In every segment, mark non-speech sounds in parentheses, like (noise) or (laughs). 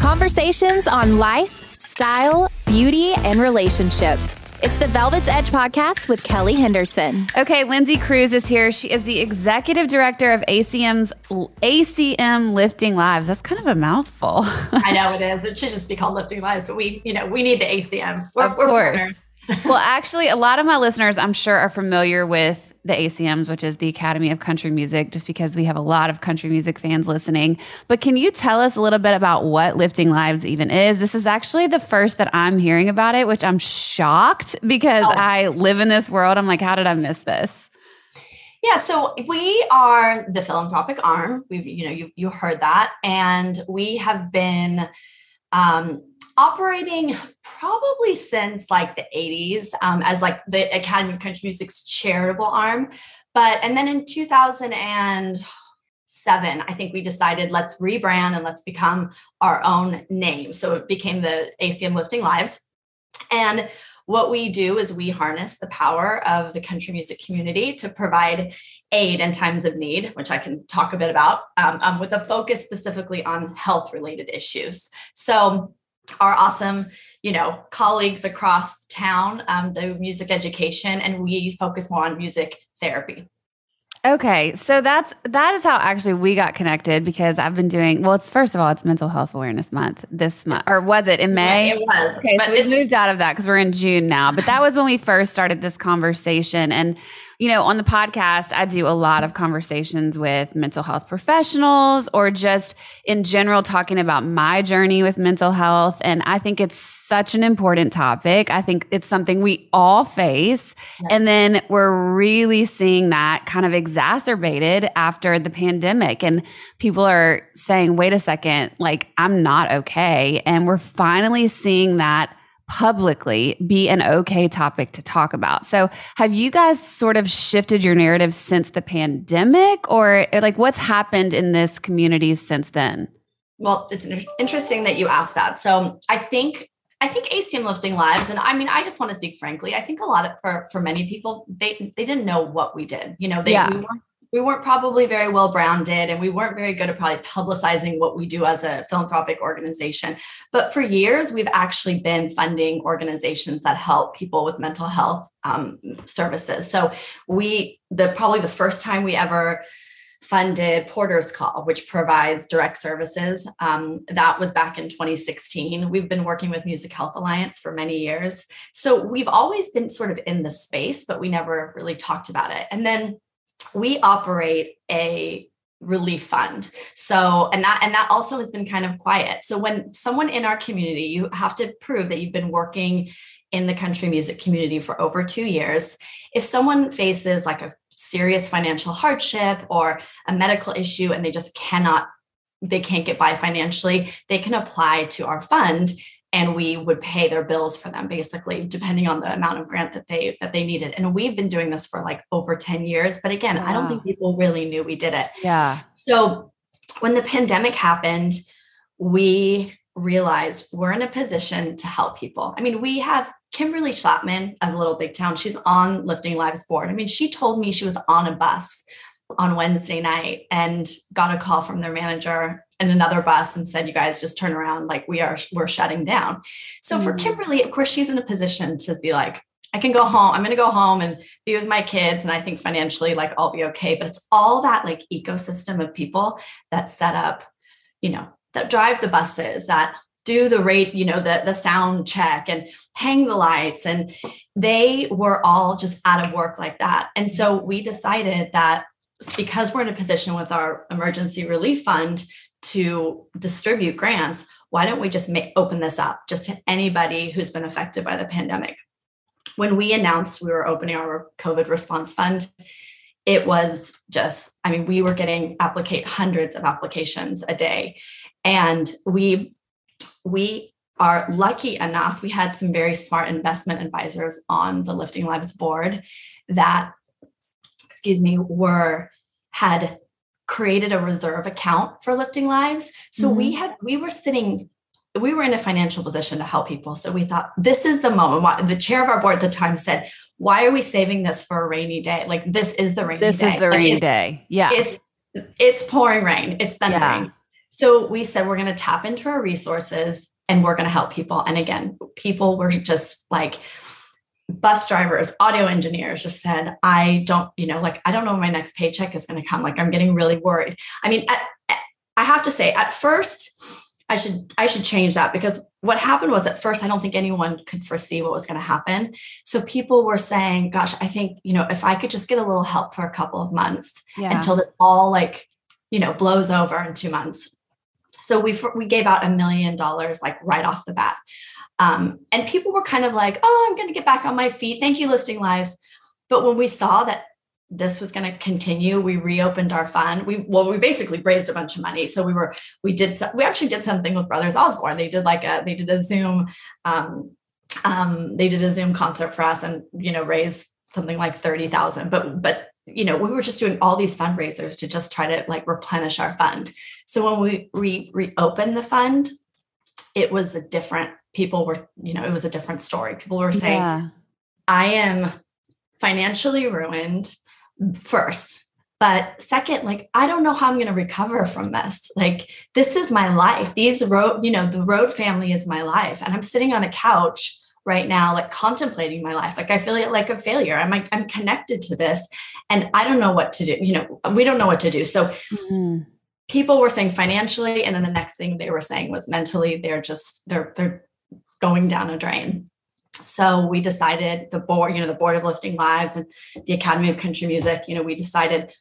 Conversations on life, style, beauty, and relationships. It's the Velvet's Edge podcast with Kelly Henderson. Okay, Lindsay Cruz is here. She is the executive director of ACM's ACM Lifting Lives. That's kind of a mouthful. I know (laughs) it is. It should just be called Lifting Lives, but we, you know, we need the ACM. We're, of course. well, (laughs) actually, a lot of my listeners, I'm sure, are familiar with the ACMs, which is the Academy of Country Music, just because we have a lot of country music fans listening. But can you tell us a little bit about what Lifting Lives even is? This is actually the first that I'm hearing about it, which I'm shocked because oh. I live in this world. I'm like, how did I miss this? Yeah, so we are the philanthropic arm. We've, you know, you you heard that, and we have been um, operating probably since like the 80s um, as like the Academy of Country Music's charitable arm. But and then in 2007, I think we decided let's rebrand and let's become our own name. So it became the ACM Lifting Lives. And what we do is we harness the power of the country music community to provide aid in times of need, which I can talk a bit about, um, um, with a focus specifically on health related issues. So our awesome you know colleagues across town um, do music education and we focus more on music therapy Okay, so that's that is how actually we got connected because I've been doing well. It's first of all, it's Mental Health Awareness Month this month, or was it in May? Yeah, it was. Okay, so we moved out of that because we're in June now. But that was when we first started this conversation, and you know, on the podcast, I do a lot of conversations with mental health professionals or just in general talking about my journey with mental health. And I think it's such an important topic. I think it's something we all face. Yeah. And then we're really seeing that kind of exacerbated after the pandemic. And people are saying, wait a second, like, I'm not okay. And we're finally seeing that publicly be an okay topic to talk about. So, have you guys sort of shifted your narrative since the pandemic, or like what's happened in this community since then? Well, it's interesting that you asked that. So, I think I think ACM lifting lives, and I mean, I just want to speak frankly. I think a lot of for for many people, they they didn't know what we did. You know, they yeah. we weren't we weren't probably very well branded and we weren't very good at probably publicizing what we do as a philanthropic organization. But for years, we've actually been funding organizations that help people with mental health um, services. So we, the probably the first time we ever funded Porter's Call, which provides direct services. Um, that was back in 2016. We've been working with Music Health Alliance for many years. So we've always been sort of in the space, but we never really talked about it. And then we operate a relief fund. So and that and that also has been kind of quiet. So when someone in our community you have to prove that you've been working in the country music community for over 2 years. If someone faces like a serious financial hardship or a medical issue and they just cannot they can't get by financially they can apply to our fund and we would pay their bills for them basically depending on the amount of grant that they that they needed and we've been doing this for like over 10 years but again i don't think people really knew we did it yeah so when the pandemic happened we realized we're in a position to help people. I mean, we have Kimberly Schlapman of Little Big Town. She's on Lifting Lives board. I mean, she told me she was on a bus on Wednesday night and got a call from their manager and another bus and said, "You guys just turn around, like we are, we're shutting down." So mm-hmm. for Kimberly, of course, she's in a position to be like, "I can go home. I'm going to go home and be with my kids, and I think financially, like I'll be okay." But it's all that like ecosystem of people that set up, you know, that drive the buses, that do the rate, you know, the the sound check and hang the lights, and they were all just out of work like that. And so we decided that because we're in a position with our emergency relief fund to distribute grants, why don't we just open this up just to anybody who's been affected by the pandemic? When we announced we were opening our COVID response fund, it was just, I mean, we were getting applicate hundreds of applications a day. And we we are lucky enough, we had some very smart investment advisors on the Lifting Lives board that, excuse me, were had created a reserve account for lifting lives. So mm-hmm. we had we were sitting we were in a financial position to help people. So we thought this is the moment. The chair of our board at the time said, "Why are we saving this for a rainy day? Like this is the rainy this day. This is the rainy day. Yeah. It's it's pouring rain. It's thundering. Yeah. So we said we're going to tap into our resources and we're going to help people. And again, people were just like bus drivers, audio engineers just said, I don't, you know, like, I don't know when my next paycheck is going to come. Like, I'm getting really worried. I mean, at, I have to say, at first, I should I should change that because what happened was at first I don't think anyone could foresee what was going to happen. So people were saying, "Gosh, I think you know if I could just get a little help for a couple of months yeah. until this all like you know blows over in two months." So we we gave out a million dollars like right off the bat. Um, and people were kind of like, oh, I'm going to get back on my feet. Thank you, Lifting Lives. But when we saw that this was going to continue, we reopened our fund. We well, we basically raised a bunch of money. So we were we did we actually did something with Brothers Osborne. They did like a they did a Zoom um, um, they did a Zoom concert for us and you know raised something like thirty thousand. But but you know we were just doing all these fundraisers to just try to like replenish our fund. So when we re- reopened the fund, it was a different people were, you know, it was a different story. People were saying, yeah. I am financially ruined first. But second, like, I don't know how I'm going to recover from this. Like, this is my life. These road, you know, the road family is my life. And I'm sitting on a couch right now, like contemplating my life. Like, I feel like a failure. I'm like, I'm connected to this and I don't know what to do. You know, we don't know what to do. So, mm-hmm people were saying financially and then the next thing they were saying was mentally they're just they're they're going down a drain. So we decided the board you know the board of lifting lives and the academy of country music you know we decided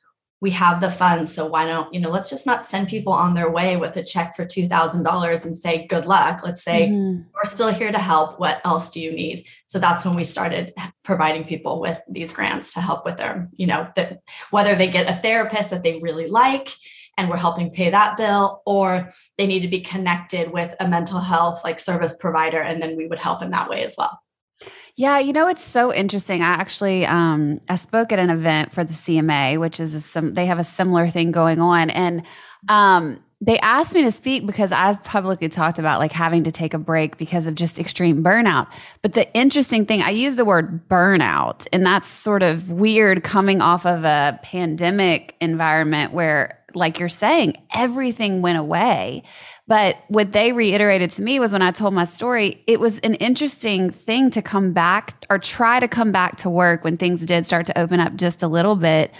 we have the funds so why don't you know let's just not send people on their way with a check for $2000 and say good luck. Let's say mm-hmm. we're still here to help. What else do you need? So that's when we started providing people with these grants to help with their you know that whether they get a therapist that they really like and we're helping pay that bill or they need to be connected with a mental health like service provider and then we would help in that way as well yeah, you know it's so interesting. I actually um, I spoke at an event for the CMA, which is a sim- they have a similar thing going on, and um, they asked me to speak because I've publicly talked about like having to take a break because of just extreme burnout. But the interesting thing, I use the word burnout, and that's sort of weird coming off of a pandemic environment where like you're saying, everything went away. But what they reiterated to me was when I told my story, it was an interesting thing to come back or try to come back to work when things did start to open up just a little bit.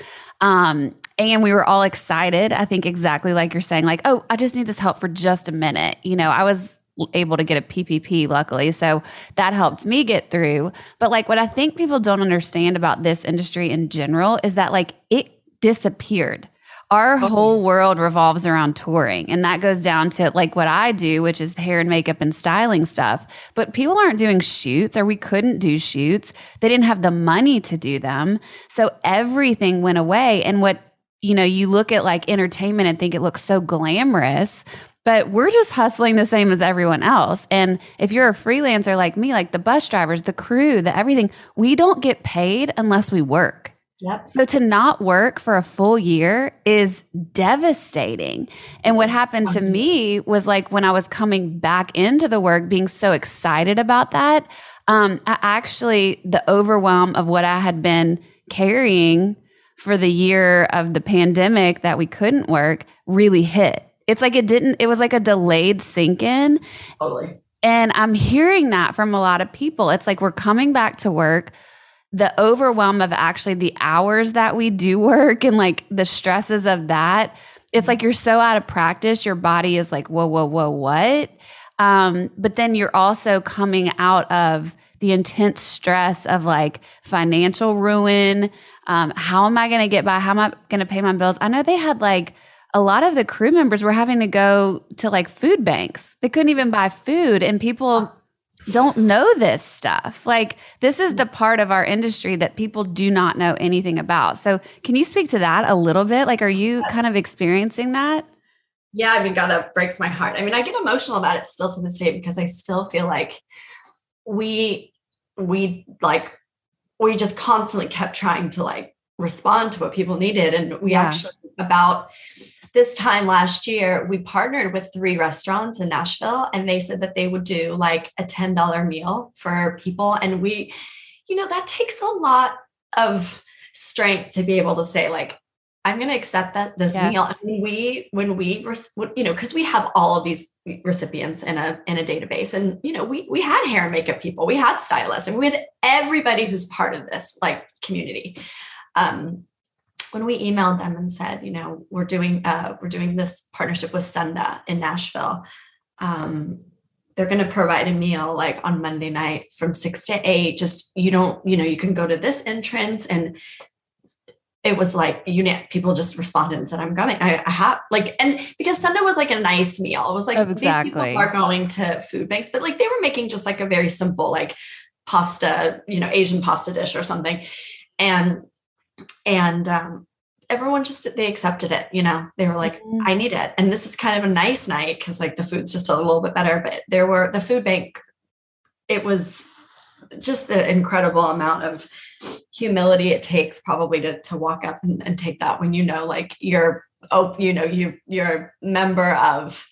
Um, and we were all excited. I think exactly like you're saying, like, oh, I just need this help for just a minute. You know, I was able to get a PPP luckily. So that helped me get through. But like what I think people don't understand about this industry in general is that like it disappeared. Our oh. whole world revolves around touring. And that goes down to like what I do, which is hair and makeup and styling stuff. But people aren't doing shoots or we couldn't do shoots. They didn't have the money to do them. So everything went away. And what, you know, you look at like entertainment and think it looks so glamorous, but we're just hustling the same as everyone else. And if you're a freelancer like me, like the bus drivers, the crew, the everything, we don't get paid unless we work. Yep. So to not work for a full year is devastating. And what happened to me was like when I was coming back into the work, being so excited about that, um, I actually, the overwhelm of what I had been carrying for the year of the pandemic that we couldn't work really hit. It's like it didn't, it was like a delayed sink in. Totally. And I'm hearing that from a lot of people. It's like we're coming back to work. The overwhelm of actually the hours that we do work and like the stresses of that. It's like you're so out of practice. Your body is like, whoa, whoa, whoa, what? Um, but then you're also coming out of the intense stress of like financial ruin. Um, how am I going to get by? How am I going to pay my bills? I know they had like a lot of the crew members were having to go to like food banks. They couldn't even buy food, and people don't know this stuff. Like, this is the part of our industry that people do not know anything about. So, can you speak to that a little bit? Like, are you kind of experiencing that? Yeah, I mean, God, that breaks my heart. I mean, I get emotional about it still to this day because I still feel like we, we like, we just constantly kept trying to like respond to what people needed. And we yeah. actually, about this time last year, we partnered with three restaurants in Nashville and they said that they would do like a $10 meal for people. And we, you know, that takes a lot of strength to be able to say, like, I'm going to accept that this yes. meal. And we, when we, you know, because we have all of these recipients in a in a database, and you know, we we had hair and makeup people, we had stylists, and we had everybody who's part of this like community. Um, when we emailed them and said, you know, we're doing uh, we're doing this partnership with Sunda in Nashville. Um, they're going to provide a meal like on Monday night from six to eight. Just you don't, you know, you can go to this entrance and it was like you know people just responded and said i'm coming I, I, have like and because Sunda was like a nice meal it was like oh, exactly people are going to food banks but like they were making just like a very simple like pasta you know asian pasta dish or something and and um, everyone just they accepted it you know they were like mm-hmm. i need it and this is kind of a nice night because like the food's just a little bit better but there were the food bank it was just the incredible amount of humility it takes probably to to walk up and, and take that when you know like you're oh you know you you're a member of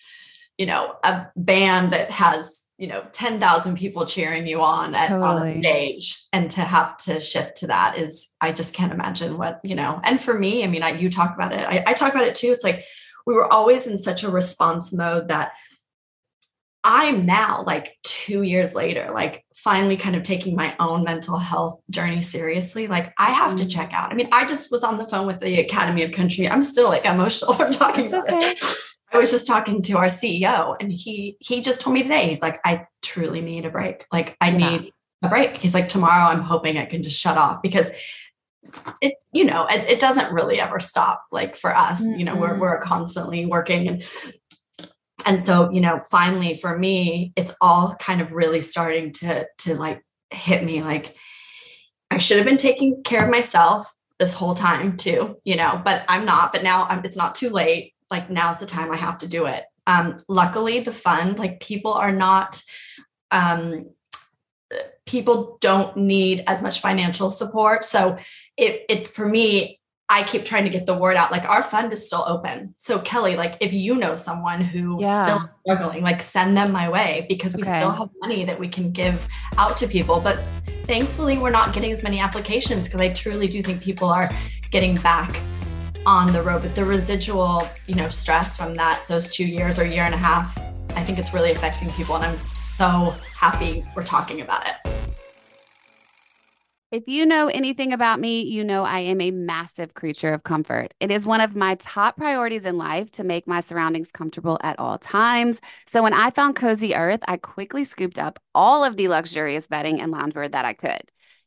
you know a band that has you know 10,000 people cheering you on at totally. on stage and to have to shift to that is I just can't imagine what you know and for me I mean I, you talk about it I, I talk about it too it's like we were always in such a response mode that I'm now like two years later, like finally kind of taking my own mental health journey seriously. Like I have to mm. check out. I mean, I just was on the phone with the Academy of Country. I'm still like emotional. (laughs) I'm talking it's about okay. it. I was just talking to our CEO and he he just told me today, he's like, I truly need a break. Like I yeah. need a break. He's like, tomorrow I'm hoping I can just shut off because it, you know, it, it doesn't really ever stop. Like for us, mm-hmm. you know, we're we're constantly working and and so, you know, finally for me, it's all kind of really starting to to like hit me like I should have been taking care of myself this whole time too, you know, but I'm not, but now I'm, it's not too late like now's the time I have to do it. Um, luckily, the fund, like people are not, um, people don't need as much financial support. So it, it for me, I keep trying to get the word out. Like our fund is still open. So Kelly, like if you know someone who's yeah. still struggling, like send them my way because we okay. still have money that we can give out to people. But thankfully, we're not getting as many applications because I truly do think people are getting back on the road, but the residual, you know, stress from that those two years or year and a half, I think it's really affecting people. And I'm so happy we're talking about it. If you know anything about me, you know I am a massive creature of comfort. It is one of my top priorities in life to make my surroundings comfortable at all times. So when I found Cozy Earth, I quickly scooped up all of the luxurious bedding and loungewear that I could.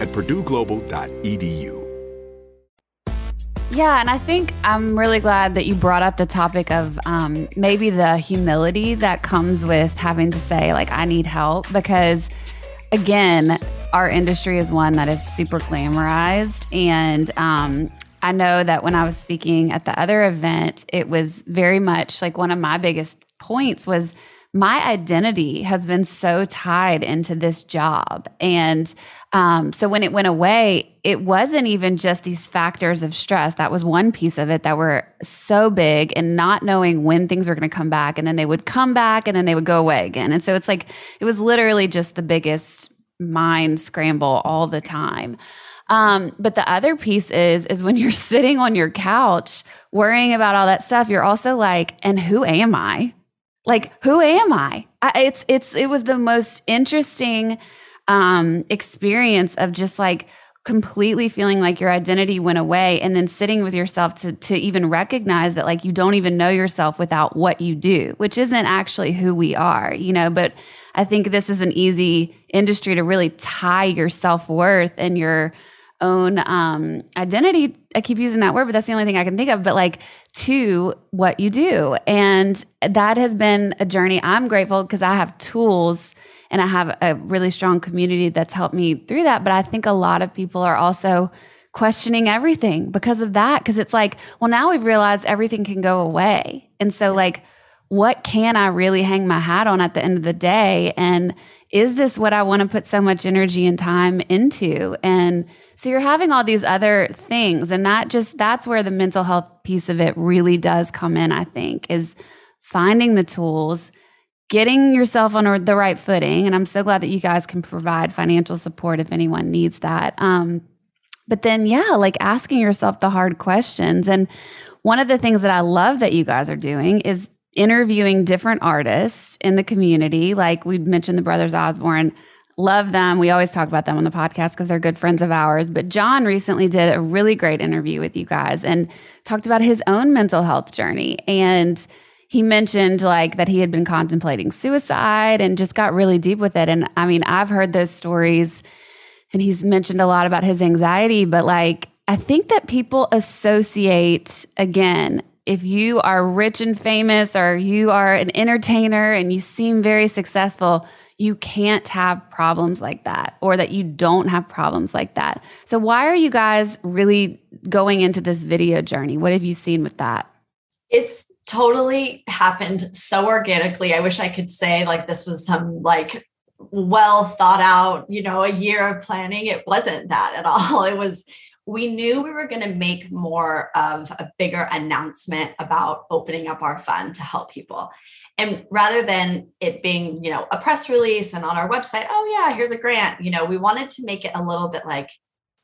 at purdueglobal.edu. Yeah, and I think I'm really glad that you brought up the topic of um, maybe the humility that comes with having to say, like, I need help, because again, our industry is one that is super glamorized. And um, I know that when I was speaking at the other event, it was very much like one of my biggest points was my identity has been so tied into this job. And um, so when it went away, it wasn't even just these factors of stress. That was one piece of it that were so big and not knowing when things were going to come back. And then they would come back and then they would go away again. And so it's like, it was literally just the biggest mind scramble all the time. Um, but the other piece is is when you're (laughs) sitting on your couch worrying about all that stuff, you're also like, and who am I? Like, who am I? I it's it's it was the most interesting um, experience of just like completely feeling like your identity went away and then sitting with yourself to to even recognize that like you don't even know yourself without what you do which isn't actually who we are you know but i think this is an easy industry to really tie your self-worth and your own um, identity. I keep using that word, but that's the only thing I can think of. But like to what you do. And that has been a journey. I'm grateful because I have tools and I have a really strong community that's helped me through that. But I think a lot of people are also questioning everything because of that. Because it's like, well, now we've realized everything can go away. And so, like, what can I really hang my hat on at the end of the day? And is this what I want to put so much energy and time into? And so you're having all these other things. And that just, that's where the mental health piece of it really does come in, I think, is finding the tools, getting yourself on the right footing. And I'm so glad that you guys can provide financial support if anyone needs that. Um, but then, yeah, like asking yourself the hard questions. And one of the things that I love that you guys are doing is interviewing different artists in the community. Like we mentioned the Brothers Osborne Love them. We always talk about them on the podcast because they're good friends of ours. But John recently did a really great interview with you guys and talked about his own mental health journey. And he mentioned like that he had been contemplating suicide and just got really deep with it. And I mean, I've heard those stories and he's mentioned a lot about his anxiety, but like, I think that people associate again if you are rich and famous or you are an entertainer and you seem very successful, you can't have problems like that or that you don't have problems like that. So, why are you guys really going into this video journey? What have you seen with that? It's totally happened so organically. I wish I could say like this was some like well thought out, you know, a year of planning. It wasn't that at all. (laughs) It was we knew we were going to make more of a bigger announcement about opening up our fund to help people. And rather than it being, you know, a press release and on our website, oh yeah, here's a grant, you know, we wanted to make it a little bit like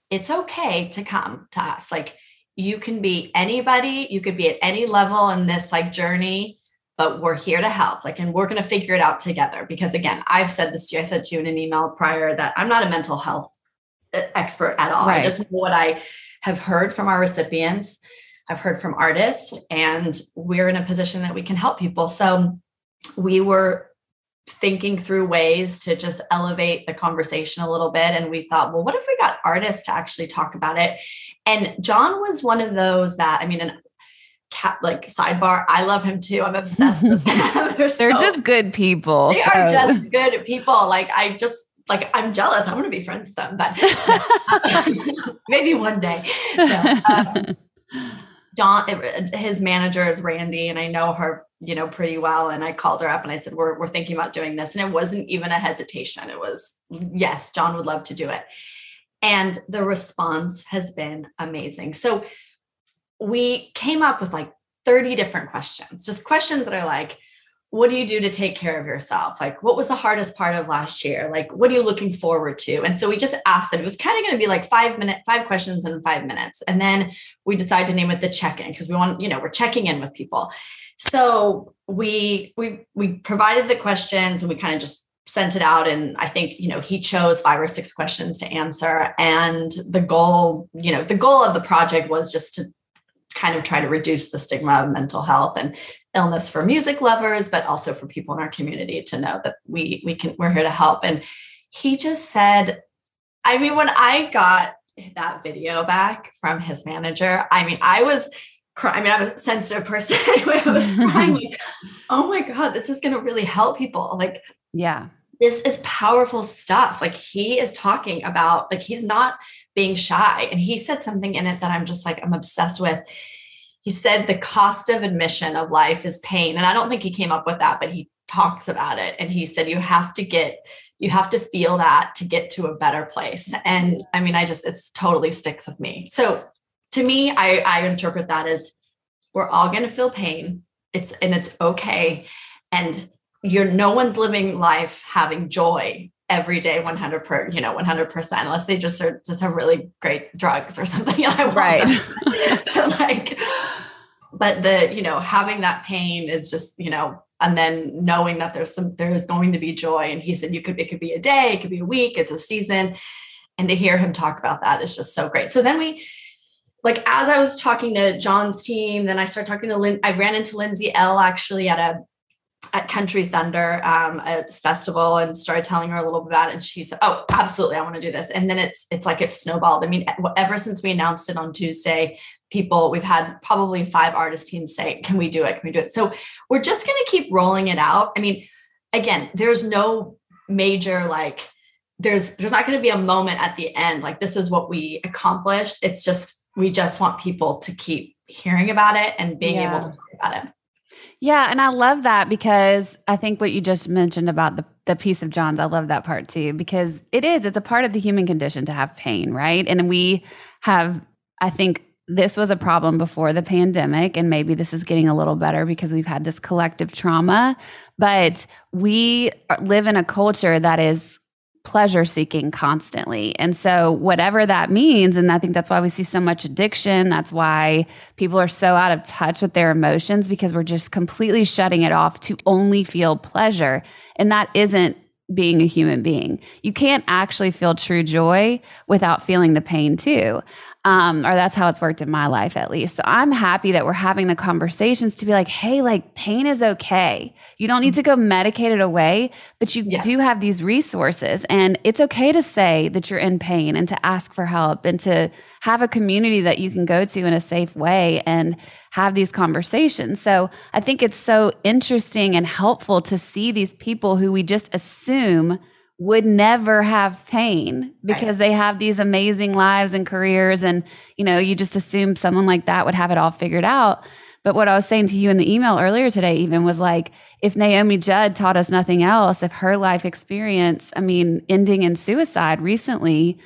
it's okay to come to us. Like you can be anybody, you could be at any level in this like journey, but we're here to help. Like, and we're going to figure it out together. Because again, I've said this to you, I said to you in an email prior that I'm not a mental health expert at all. Right. I just know what I have heard from our recipients. I've heard from artists, and we're in a position that we can help people. So we were thinking through ways to just elevate the conversation a little bit. And we thought, well, what if we got artists to actually talk about it? And John was one of those that, I mean, and cat like sidebar, I love him too. I'm obsessed with (laughs) them. (laughs) They're, They're so, just good people. They so. are just good people. Like I just like I'm jealous. I want to be friends with them, but (laughs) (laughs) maybe one day. No, um, (laughs) John, his manager is Randy, and I know her, you know, pretty well. And I called her up and I said, "We're we're thinking about doing this," and it wasn't even a hesitation. It was yes, John would love to do it, and the response has been amazing. So we came up with like 30 different questions, just questions that are like, what do you do to take care of yourself? Like, what was the hardest part of last year? Like, what are you looking forward to? And so we just asked them. It was kind of going to be like five minute, five questions in five minutes. And then we decided to name it the check-in because we want, you know, we're checking in with people. So we we we provided the questions and we kind of just sent it out. And I think, you know, he chose five or six questions to answer. And the goal, you know, the goal of the project was just to kind of try to reduce the stigma of mental health and illness for music lovers, but also for people in our community to know that we we can we're here to help. And he just said, I mean, when I got that video back from his manager, I mean, I was crying. I mean, I'm a sensitive person anyway. (laughs) I was crying, like, (laughs) oh my God, this is gonna really help people. Like, yeah. This is powerful stuff. Like he is talking about, like he's not being shy. And he said something in it that I'm just like, I'm obsessed with he said the cost of admission of life is pain. And I don't think he came up with that, but he talks about it. And he said, you have to get, you have to feel that to get to a better place. And I mean, I just, it's totally sticks with me. So to me, I, I interpret that as we're all going to feel pain. It's, and it's okay. And you're, no one's living life having joy every day 100 per you know 100% unless they just are just have really great drugs or (laughs) something and I right (laughs) like but the you know having that pain is just you know and then knowing that there's some there is going to be joy and he said you could it could be a day it could be a week it's a season and to hear him talk about that is just so great so then we like as i was talking to john's team then i started talking to lynn i ran into Lindsay Ell actually at a at Country Thunder um, a festival and started telling her a little bit about it. And she said, "Oh, absolutely, I want to do this." And then it's it's like it's snowballed. I mean, ever since we announced it on Tuesday, people we've had probably five artist teams say, "Can we do it? Can we do it?" So we're just going to keep rolling it out. I mean, again, there's no major like there's there's not going to be a moment at the end like this is what we accomplished. It's just we just want people to keep hearing about it and being yeah. able to talk about it. Yeah, and I love that because I think what you just mentioned about the the piece of John's, I love that part too because it is it's a part of the human condition to have pain, right? And we have I think this was a problem before the pandemic and maybe this is getting a little better because we've had this collective trauma, but we live in a culture that is pleasure seeking constantly. And so, whatever that means, and I think that's why we see so much addiction. That's why people are so out of touch with their emotions because we're just completely shutting it off to only feel pleasure. And that isn't being a human being. You can't actually feel true joy without feeling the pain too. Um, or that's how it's worked in my life, at least. So I'm happy that we're having the conversations to be like, hey, like pain is okay. You don't need to go medicate it away, but you yeah. do have these resources. And it's okay to say that you're in pain and to ask for help and to have a community that you can go to in a safe way and have these conversations. So I think it's so interesting and helpful to see these people who we just assume would never have pain because right. they have these amazing lives and careers and you know you just assume someone like that would have it all figured out but what i was saying to you in the email earlier today even was like if naomi judd taught us nothing else if her life experience i mean ending in suicide recently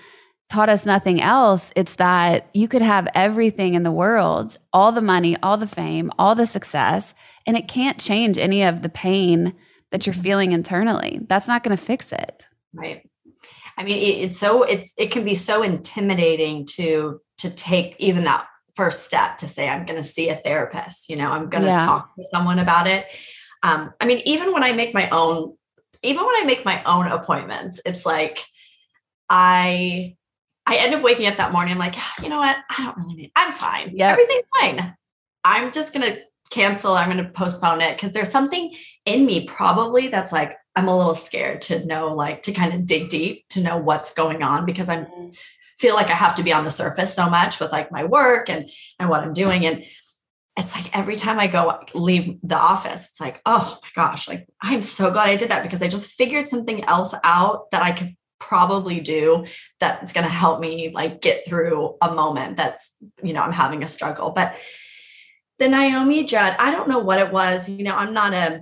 taught us nothing else, it's that you could have everything in the world, all the money, all the fame, all the success, and it can't change any of the pain that you're feeling internally. That's not going to fix it. Right. I mean, it, it's so it's it can be so intimidating to to take even that first step to say I'm going to see a therapist. You know, I'm going to yeah. talk to someone about it. Um, I mean, even when I make my own, even when I make my own appointments, it's like I I end up waking up that morning. I'm like, you know what? I don't really need. I'm fine. Yeah, everything's fine. I'm just gonna cancel. I'm gonna postpone it because there's something in me probably that's like I'm a little scared to know, like to kind of dig deep to know what's going on because I'm mm-hmm. feel like I have to be on the surface so much with like my work and and what I'm doing and it's like every time I go leave the office, it's like, oh my gosh, like I'm so glad I did that because I just figured something else out that I could probably do that's going to help me like get through a moment that's you know i'm having a struggle but the naomi judd i don't know what it was you know i'm not a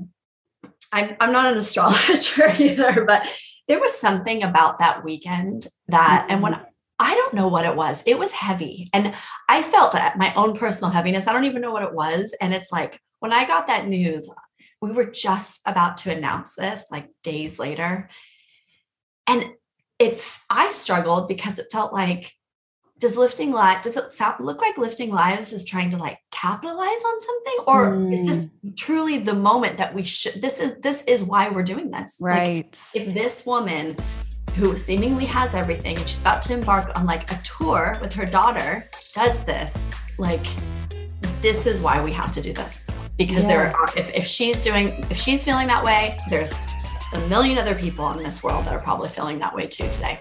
i'm, I'm not an astrologer (laughs) either but there was something about that weekend that mm-hmm. and when mm-hmm. I don't know what it was. It was heavy. And I felt my own personal heaviness. I don't even know what it was. And it's like when I got that news, we were just about to announce this like days later. And it's, I struggled because it felt like does lifting lives does it sound, look like lifting lives is trying to like capitalize on something or mm. is this mm. truly the moment that we should this is this is why we're doing this right like, if this woman who seemingly has everything and she's about to embark on like a tour with her daughter does this like this is why we have to do this because yeah. there are if, if she's doing if she's feeling that way there's a million other people in this world that are probably feeling that way too today.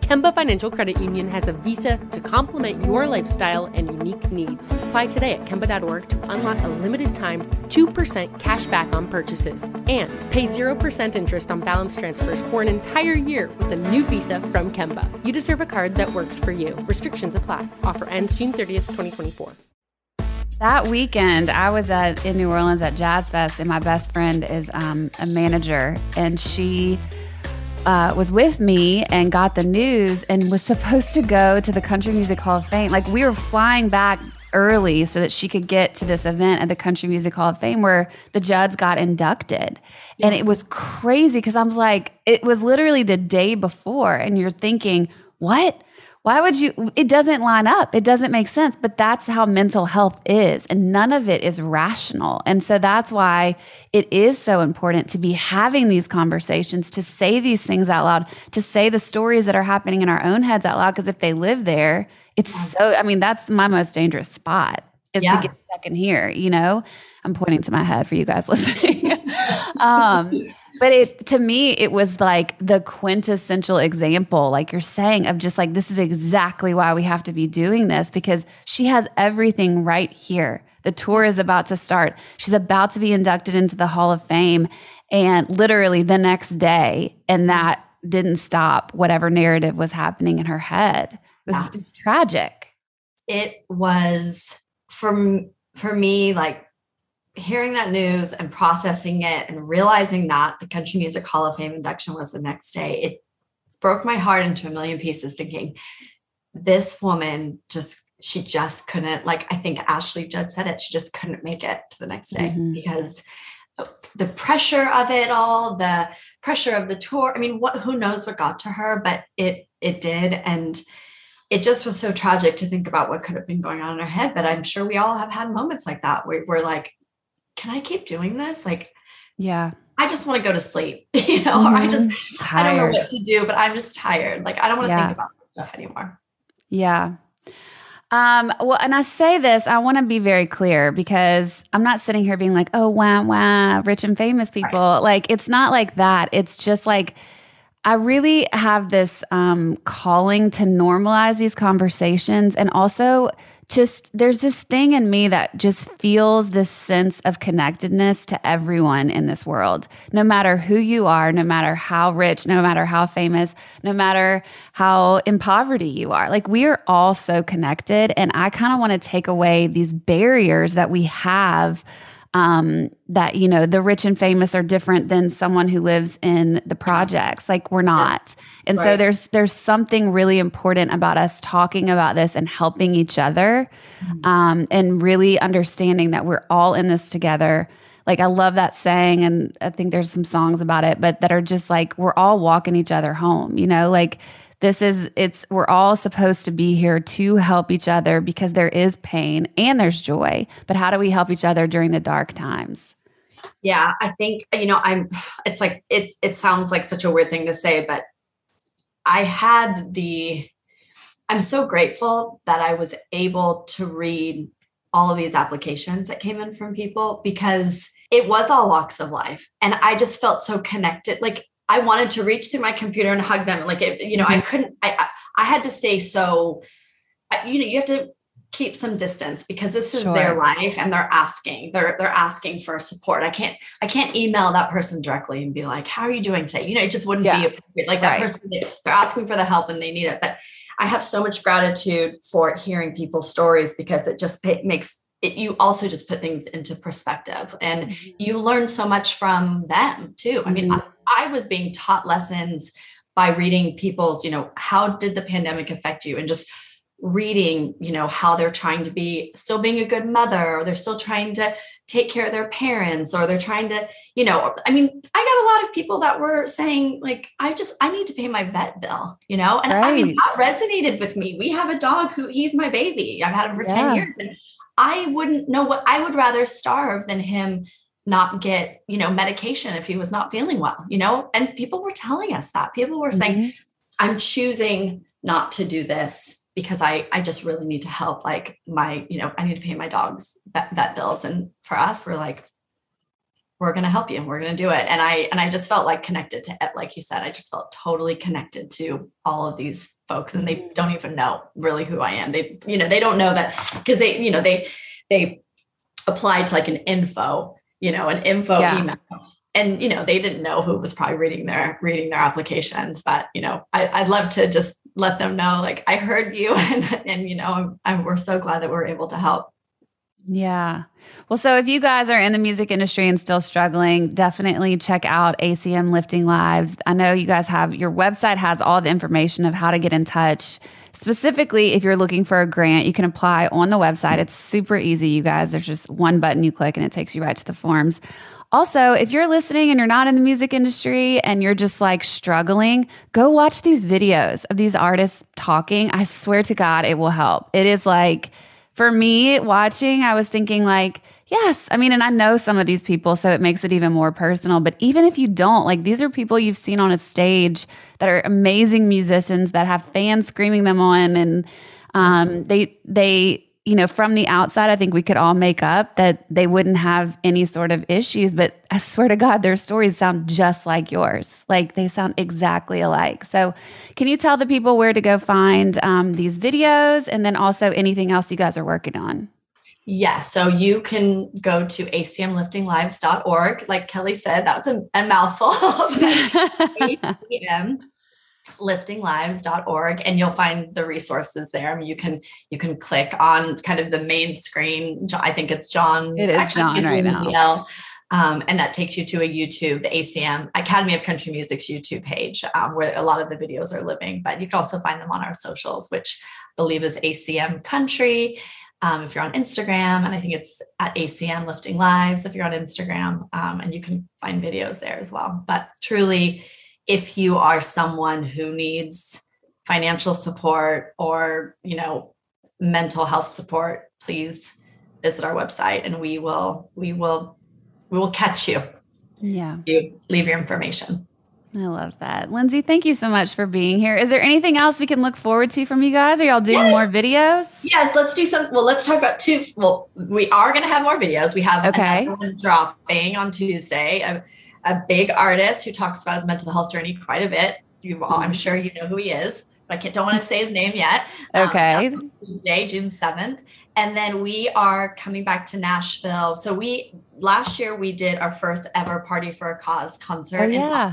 Kemba Financial Credit Union has a visa to complement your lifestyle and unique needs. Apply today at Kemba.org to unlock a limited time 2% cash back on purchases and pay 0% interest on balance transfers for an entire year with a new visa from Kemba. You deserve a card that works for you. Restrictions apply. Offer ends June 30th, 2024. That weekend, I was at in New Orleans at Jazz Fest, and my best friend is um, a manager, and she uh, was with me and got the news and was supposed to go to the Country Music Hall of Fame. Like we were flying back early so that she could get to this event at the Country Music Hall of Fame where the Judds got inducted. And it was crazy because I was like, it was literally the day before, and you're thinking, what? Why would you? It doesn't line up. It doesn't make sense. But that's how mental health is. And none of it is rational. And so that's why it is so important to be having these conversations, to say these things out loud, to say the stories that are happening in our own heads out loud. Because if they live there, it's so, I mean, that's my most dangerous spot is yeah. to get stuck in here, you know? I'm pointing to my head for you guys (laughs) listening. (laughs) um, but it to me, it was like the quintessential example, like you're saying, of just like this is exactly why we have to be doing this because she has everything right here. The tour is about to start. She's about to be inducted into the Hall of Fame. And literally the next day, and that didn't stop whatever narrative was happening in her head. It was yeah. tragic. It was from for me like hearing that news and processing it and realizing that the Country Music Hall of Fame induction was the next day, it broke my heart into a million pieces thinking this woman just she just couldn't like I think Ashley Judd said it she just couldn't make it to the next day mm-hmm. because the pressure of it all the pressure of the tour I mean what who knows what got to her but it it did and it just was so tragic to think about what could have been going on in her head but I'm sure we all have had moments like that where we're like can I keep doing this? Like, yeah, I just want to go to sleep, (laughs) you know, mm-hmm. or I just, tired. I don't know what to do, but I'm just tired. Like, I don't want to yeah. think about stuff anymore. Yeah. Um, well, and I say this, I want to be very clear because I'm not sitting here being like, oh, wow, wow, rich and famous people. Right. Like, it's not like that. It's just like, I really have this um, calling to normalize these conversations and also just there's this thing in me that just feels this sense of connectedness to everyone in this world. No matter who you are, no matter how rich, no matter how famous, no matter how in poverty you are. Like we are all so connected and I kind of want to take away these barriers that we have um, that you know the rich and famous are different than someone who lives in the projects. Like we're not. And right. so there's there's something really important about us talking about this and helping each other mm-hmm. um, and really understanding that we're all in this together. Like i love that saying and i think there's some songs about it but that are just like we're all walking each other home you know? Like this is it's we're all supposed to be here to help each other because there is pain and there's joy. But how do we help each other during the dark times? Yeah i think you know i'm it's like it it sounds like such a weird thing to say but i had the i'm so grateful that i was able to read all of these applications that came in from people because it was all walks of life. And i just felt so connected. Like I wanted to reach through my computer and hug them. Like, it, you know, mm-hmm. I couldn't, I, I had to stay so, you know, you have to keep some distance because this is sure. their life and they're asking, they're, they're asking for support. I can't, I can't email that person directly and be like, how are you doing today? You know, it just wouldn't yeah. be appropriate. Like that right. person, they're asking for the help and they need it. But I have so much gratitude for hearing people's stories because it just makes it, you also just put things into perspective and mm-hmm. you learn so much from them too. I mean, mm-hmm. I, was being taught lessons by reading people's, you know, how did the pandemic affect you? And just reading, you know, how they're trying to be still being a good mother or they're still trying to take care of their parents or they're trying to, you know, I mean, I got a lot of people that were saying like I just I need to pay my vet bill, you know? And right. I mean, that resonated with me. We have a dog who he's my baby. I've had him for yeah. 10 years and I wouldn't know what I would rather starve than him not get, you know, medication if he was not feeling well, you know? And people were telling us that. People were saying, mm-hmm. I'm choosing not to do this because I I just really need to help like my, you know, I need to pay my dog's vet, vet bills. And for us, we're like, we're going to help you and we're going to do it and i and i just felt like connected to it like you said i just felt totally connected to all of these folks and they mm-hmm. don't even know really who i am they you know they don't know that because they you know they they applied to like an info you know an info yeah. email and you know they didn't know who was probably reading their reading their applications but you know I, would love to just let them know like i heard you (laughs) and and you know I'm, I'm, we're so glad that we're able to help yeah. Well, so if you guys are in the music industry and still struggling, definitely check out ACM Lifting Lives. I know you guys have your website has all the information of how to get in touch. Specifically, if you're looking for a grant, you can apply on the website. It's super easy, you guys. There's just one button you click and it takes you right to the forms. Also, if you're listening and you're not in the music industry and you're just like struggling, go watch these videos of these artists talking. I swear to God, it will help. It is like, for me watching, I was thinking like, yes, I mean, and I know some of these people, so it makes it even more personal. But even if you don't, like these are people you've seen on a stage that are amazing musicians that have fans screaming them on, and um, they they you know, from the outside, I think we could all make up that they wouldn't have any sort of issues. But I swear to God, their stories sound just like yours. Like they sound exactly alike. So, can you tell the people where to go find um, these videos and then also anything else you guys are working on? Yeah, so you can go to acmliftinglives.org. Like Kelly said, that was a, a mouthful. (laughs) ACM liftinglives.org and you'll find the resources there. I mean, you can you can click on kind of the main screen. I think it's John. It is John right now. Um, and that takes you to a YouTube, the ACM Academy of Country Music's YouTube page, um, where a lot of the videos are living. But you can also find them on our socials, which I believe is ACM Country. Um, if you're on Instagram, and I think it's at ACM Lifting Lives if you're on Instagram, um, and you can find videos there as well. But truly, if you are someone who needs financial support or you know mental health support please visit our website and we will we will we will catch you. Yeah. You leave your information I love that. Lindsay, thank you so much for being here. Is there anything else we can look forward to from you guys? Are y'all doing yes. more videos? Yes, let's do some. Well, let's talk about two. Well, we are going to have more videos. We have okay. dropping on Tuesday a big artist who talks about his mental health journey quite a bit. You, I'm mm-hmm. sure you know who he is, but I can't, don't want to say his name yet. Um, okay. Um, Tuesday, June 7th. And then we are coming back to Nashville. So we last year we did our first ever Party for a Cause concert. Oh, yeah.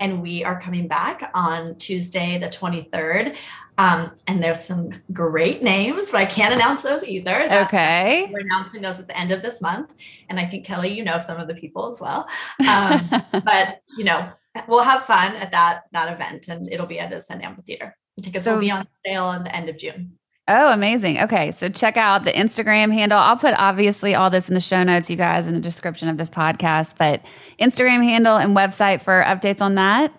And we are coming back on Tuesday, the 23rd. Um, and there's some great names, but I can't announce those either. okay. (laughs) We're announcing those at the end of this month. And I think, Kelly, you know some of the people as well. Um, (laughs) but, you know, we'll have fun at that that event and it'll be at the Ascend Amphitheater. Tickets so, will be on sale at the end of June. Oh, amazing. Okay. So check out the Instagram handle. I'll put obviously all this in the show notes, you guys, in the description of this podcast, but Instagram handle and website for updates on that.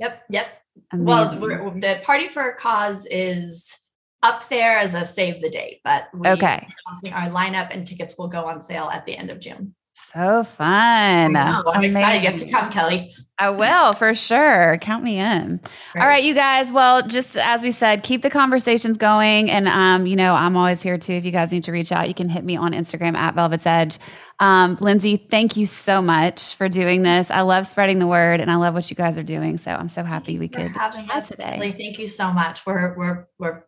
Yep. Yep. Amazing. Well, the Party for a Cause is up there as a save the date, but we okay. our lineup and tickets will go on sale at the end of June. So fun. I'm Amazing. excited. You have to come, Kelly. I will for sure. Count me in. All right, you guys. Well, just as we said, keep the conversations going. And, um, you know, I'm always here too. If you guys need to reach out, you can hit me on Instagram at Velvet's Edge. Um, Lindsay, thank you so much for doing this. I love spreading the word and I love what you guys are doing. So I'm so happy we could having us today. Thank you so much. We're, we're, we're,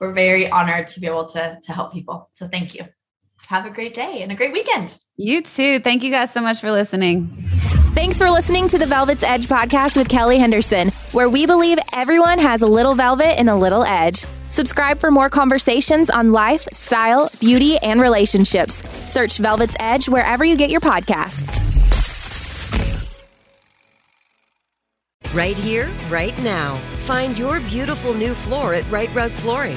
we're very honored to be able to, to help people. So thank you have a great day and a great weekend. You too. Thank you guys so much for listening. Thanks for listening to the Velvet's Edge podcast with Kelly Henderson, where we believe everyone has a little velvet and a little edge. Subscribe for more conversations on life, style, beauty, and relationships. Search Velvet's Edge wherever you get your podcasts. Right here, right now. Find your beautiful new floor at Rite Rug Flooring.